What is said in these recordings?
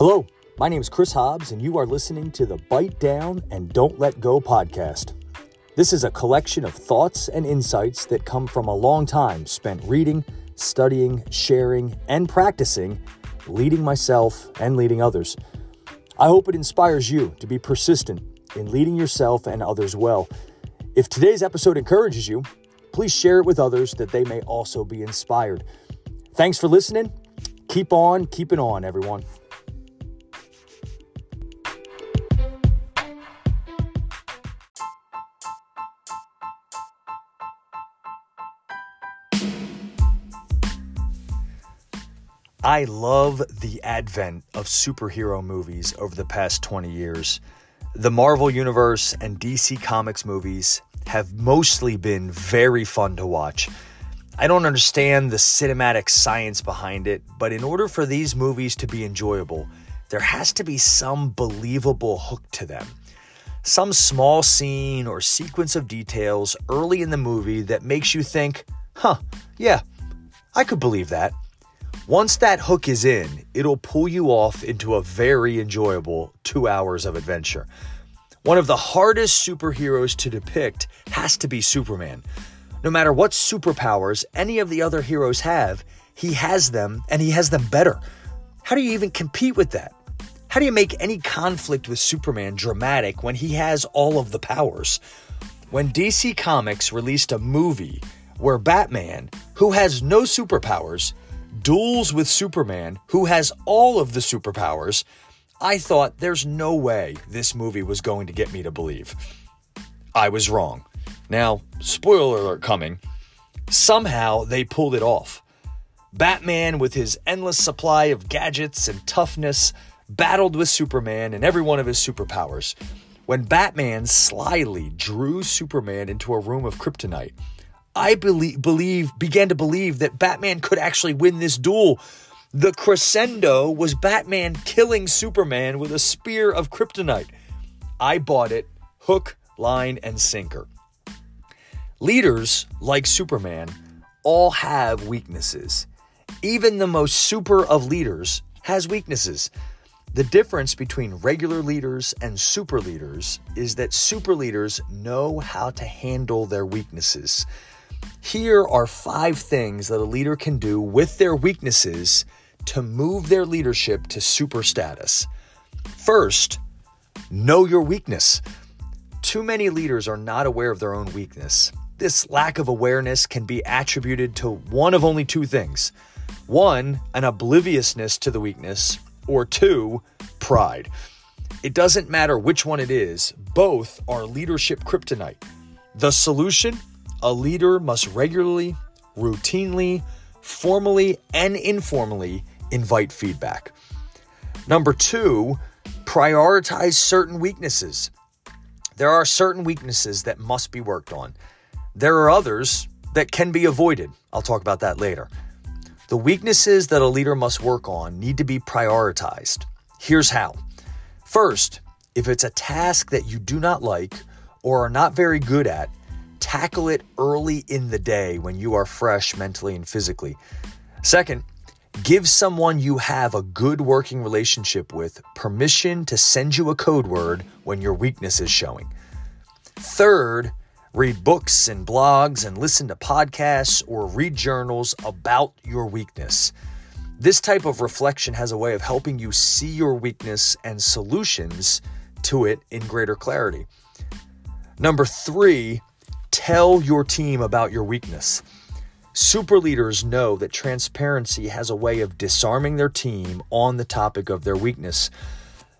Hello, my name is Chris Hobbs, and you are listening to the Bite Down and Don't Let Go podcast. This is a collection of thoughts and insights that come from a long time spent reading, studying, sharing, and practicing, leading myself and leading others. I hope it inspires you to be persistent in leading yourself and others well. If today's episode encourages you, please share it with others that they may also be inspired. Thanks for listening. Keep on keeping on, everyone. I love the advent of superhero movies over the past 20 years. The Marvel Universe and DC Comics movies have mostly been very fun to watch. I don't understand the cinematic science behind it, but in order for these movies to be enjoyable, there has to be some believable hook to them. Some small scene or sequence of details early in the movie that makes you think, huh, yeah, I could believe that. Once that hook is in, it'll pull you off into a very enjoyable two hours of adventure. One of the hardest superheroes to depict has to be Superman. No matter what superpowers any of the other heroes have, he has them and he has them better. How do you even compete with that? How do you make any conflict with Superman dramatic when he has all of the powers? When DC Comics released a movie where Batman, who has no superpowers, duels with Superman, who has all of the superpowers, I thought there's no way this movie was going to get me to believe. I was wrong. Now, spoiler alert coming. Somehow they pulled it off. Batman, with his endless supply of gadgets and toughness, battled with Superman and every one of his superpowers. When Batman slyly drew Superman into a room of kryptonite, I believe, believe began to believe that Batman could actually win this duel. The crescendo was Batman killing Superman with a spear of kryptonite. I bought it hook, line, and sinker. Leaders like Superman all have weaknesses. Even the most super of leaders has weaknesses. The difference between regular leaders and super leaders is that super leaders know how to handle their weaknesses. Here are five things that a leader can do with their weaknesses to move their leadership to super status. First, know your weakness. Too many leaders are not aware of their own weakness. This lack of awareness can be attributed to one of only two things one, an obliviousness to the weakness, or two, pride. It doesn't matter which one it is, both are leadership kryptonite. The solution a leader must regularly, routinely, formally, and informally invite feedback. Number two, prioritize certain weaknesses. There are certain weaknesses that must be worked on. There are others that can be avoided. I'll talk about that later. The weaknesses that a leader must work on need to be prioritized. Here's how. First, if it's a task that you do not like or are not very good at, tackle it early in the day when you are fresh mentally and physically. Second, give someone you have a good working relationship with permission to send you a code word when your weakness is showing. Third, read books and blogs and listen to podcasts or read journals about your weakness. This type of reflection has a way of helping you see your weakness and solutions to it in greater clarity. Number three, Tell your team about your weakness. Super leaders know that transparency has a way of disarming their team on the topic of their weakness.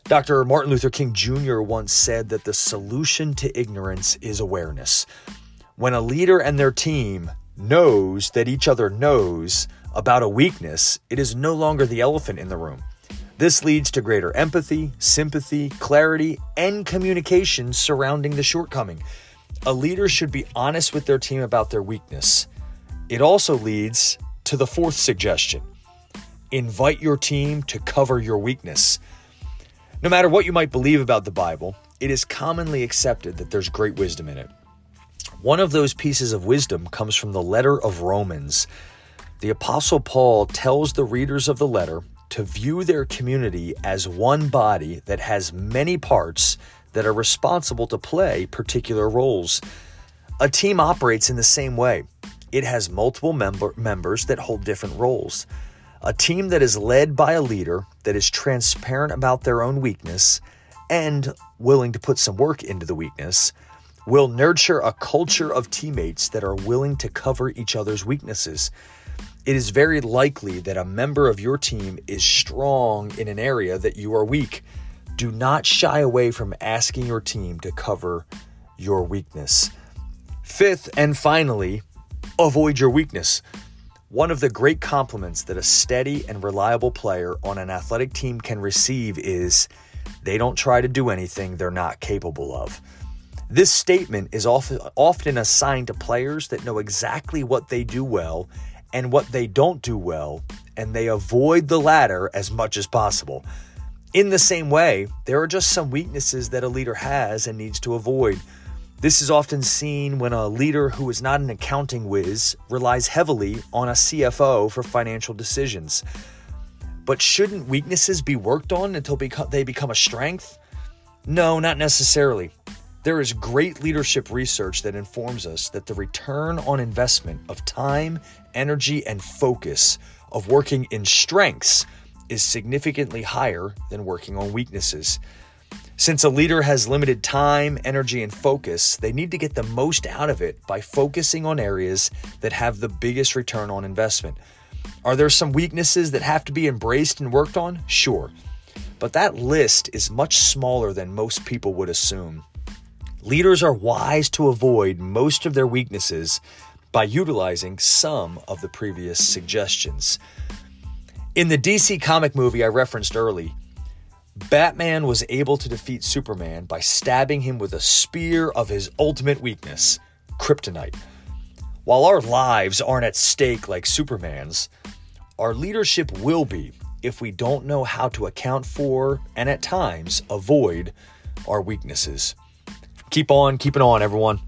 Dr. Martin Luther King Jr. once said that the solution to ignorance is awareness. When a leader and their team knows that each other knows about a weakness, it is no longer the elephant in the room. This leads to greater empathy, sympathy, clarity, and communication surrounding the shortcoming. A leader should be honest with their team about their weakness. It also leads to the fourth suggestion invite your team to cover your weakness. No matter what you might believe about the Bible, it is commonly accepted that there's great wisdom in it. One of those pieces of wisdom comes from the letter of Romans. The Apostle Paul tells the readers of the letter to view their community as one body that has many parts that are responsible to play particular roles. A team operates in the same way. It has multiple member, members that hold different roles. A team that is led by a leader that is transparent about their own weakness and willing to put some work into the weakness will nurture a culture of teammates that are willing to cover each other's weaknesses. It is very likely that a member of your team is strong in an area that you are weak. Do not shy away from asking your team to cover your weakness. Fifth and finally, avoid your weakness. One of the great compliments that a steady and reliable player on an athletic team can receive is they don't try to do anything they're not capable of. This statement is often assigned to players that know exactly what they do well and what they don't do well, and they avoid the latter as much as possible. In the same way, there are just some weaknesses that a leader has and needs to avoid. This is often seen when a leader who is not an accounting whiz relies heavily on a CFO for financial decisions. But shouldn't weaknesses be worked on until they become a strength? No, not necessarily. There is great leadership research that informs us that the return on investment of time, energy, and focus of working in strengths is significantly higher than working on weaknesses. Since a leader has limited time, energy, and focus, they need to get the most out of it by focusing on areas that have the biggest return on investment. Are there some weaknesses that have to be embraced and worked on? Sure. But that list is much smaller than most people would assume. Leaders are wise to avoid most of their weaknesses by utilizing some of the previous suggestions. In the DC comic movie I referenced early, Batman was able to defeat Superman by stabbing him with a spear of his ultimate weakness, kryptonite. While our lives aren't at stake like Superman's, our leadership will be if we don't know how to account for and at times avoid our weaknesses. Keep on keeping on, everyone.